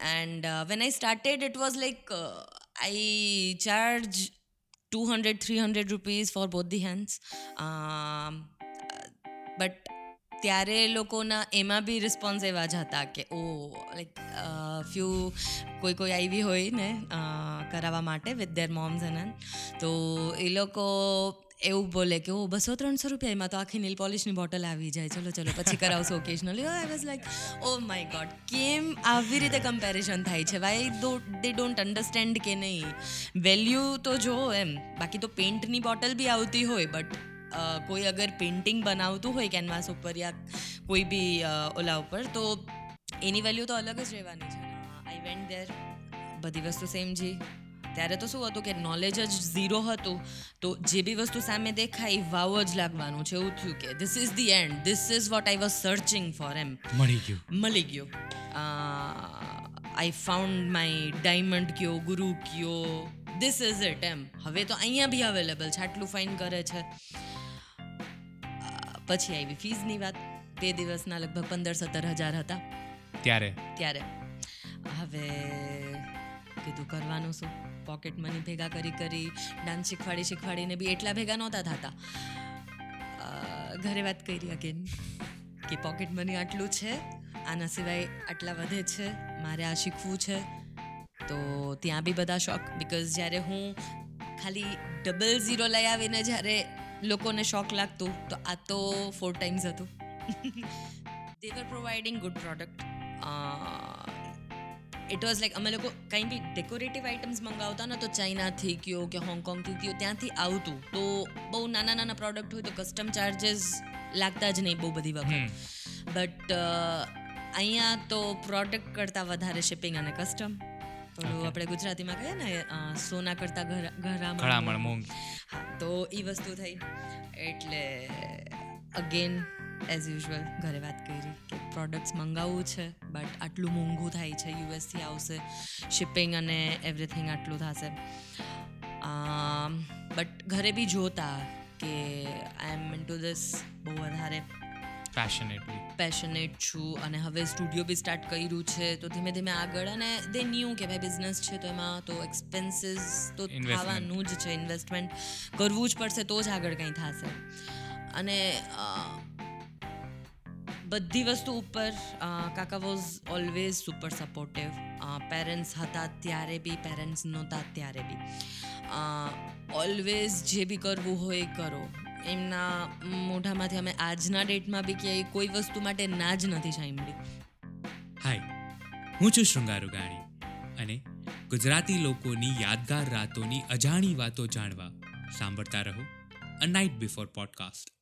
and uh, when i started it was like uh, i charge 200 300 rupees for both the hands um, but ત્યારે લોકોના એમાં બી response એવા જ હતા કે ઓ લાઈક ફ્યુ કોઈ કોઈ આવી હોય ને કરાવવા માટે વિથ ધેર મોમ્સ એન્ડ તો એ લોકો એવું બોલે કે, ઓ, બસો ત્રણસો રૂપિયા એમાં તો આખી નેલ પોલિશની બોટલ આવી જાય. ચલો ચલો, પછી કરાવશો occasionally I was like oh my god કેમ આવી રીતે કમ્પેરિઝન થાય છે? વાય દો દે ડોન્ટ અન્ડરસ્ટેન્ડ કે નહીં? વેલ્યુ તો જો એમ, બાકી તો પેઇન્ટની બોટલ બી આવતી હોય બટ કોઈ અગર પેઇન્ટિંગ બનાવતું હોય કેનવાસ ઉપર યા કોઈ બી ઓલા ઉપર, તો એની વેલ્યુ તો અલગ જ રહેવાની છે. આઈ વેન્ટ દેર બધી વસ્તુ સેમ જી. ત્યારે તો શું હતું કે નોલેજ જ ઝીરો હતું. તો જે બી વસ્તુ સામે દેખાય વાવ જ લાગવાનું છે. એવું થયું કે this is the end this is what I was searching for એમ. મળી ગયું. મળી ગયું. આઈ ફાઉન્ડ માય ડાયમંડ કયો ગુરુ કયો. ધીસ ઇઝ ઇટ એમ. હવે તો અહીંયા બી અવેલેબલ છે. આટલું ફાઇન કરે છે. પછી આવી ફીઝની વાત. તે દિવસના લગભગ પંદર સત્તર હજાર હતા. ત્યારે? ત્યારે. હવે કીધું, કરવાનું શું? પોકેટ મની ભેગા કરી કરી ડાન્સ શીખવાડી, શીખવાડીને બી એટલા ભેગા નહોતા થતા. ઘરે વાત કરી અગેન કે પોકેટ મની આટલું છે, આના સિવાય આટલા વધે છે, મારે આ શીખવું છે, તો ત્યાં બી બધા શોખ બિકોઝ જ્યારે હું ખાલી ડબલ ઝીરો લઈ આવીને જ્યારે લોકોને શોખ લાગતું, તો આ તો ફોર ટાઈમ્સ હતું. They were providing good product it was like અમે લોકો કંઈ બી ડેકોરેટિવ આઇટમ્સ મંગાવતા ને તો ચાઇનાથી કયો કે હોંગકોંગથી ગયો ત્યાંથી આવતું. તો બહુ નાના નાના પ્રોડક્ટ હોય તો કસ્ટમ ચાર્જિસ લાગતા જ નહીં બહુ બધી વખત. બટ અહીંયા તો પ્રોડક્ટ કરતાં વધારે શિપિંગ અને કસ્ટમ થોડું આપણે ગુજરાતીમાં કહીએ ને સોના કરતાં ઘરામણ મૂંગ. તો એ વસ્તુ થઈ. એટલે અગેન એઝ યુઝ્યુઅલ ઘરે વાત કરી કે પ્રોડક્ટ્સ મંગાવવું છે બટ આટલું મોંઘું થાય છે યુએસથી આવશે શિપિંગ અને એવરીથિંગ આટલું થશે. બટ ઘરે બી જોતા કે I am into this બહુ વધારે પેશનેટલી પેશનેટ છું અને હવે સ્ટુડિયો બી સ્ટાર્ટ કર્યું છે તો ધીમે ધીમે આગળ અને દે ન્યૂ કે ભાઈ બિઝનેસ છે તો એમાં તો એક્સપેન્સીસ તો થવાનું જ છે ઇન્વેસ્ટમેન્ટ કરવું જ પડશે તો જ આગળ કંઈ થશે. અને બધી વસ્તુ ઉપર કાકા was always super supportive parents હતા ત્યારે બી પેરેન્ટ્સ નહોતા ત્યારે બી. ઓલવેઝ જે બી કરવું હોય એ કરો. એમના મોઢામાંથી અમે આજના ડેટમાં બી ક્યાંય કોઈ વસ્તુ માટે ના જ નથી સાંભળી. હાય હું છું શૃંગારુ ગાણી અને ગુજરાતી લોકોની યાદગાર રાતોની અજાણી વાતો જાણવા સાંભળતા રહો અ નાઇટ બિફોર પોડકાસ્ટ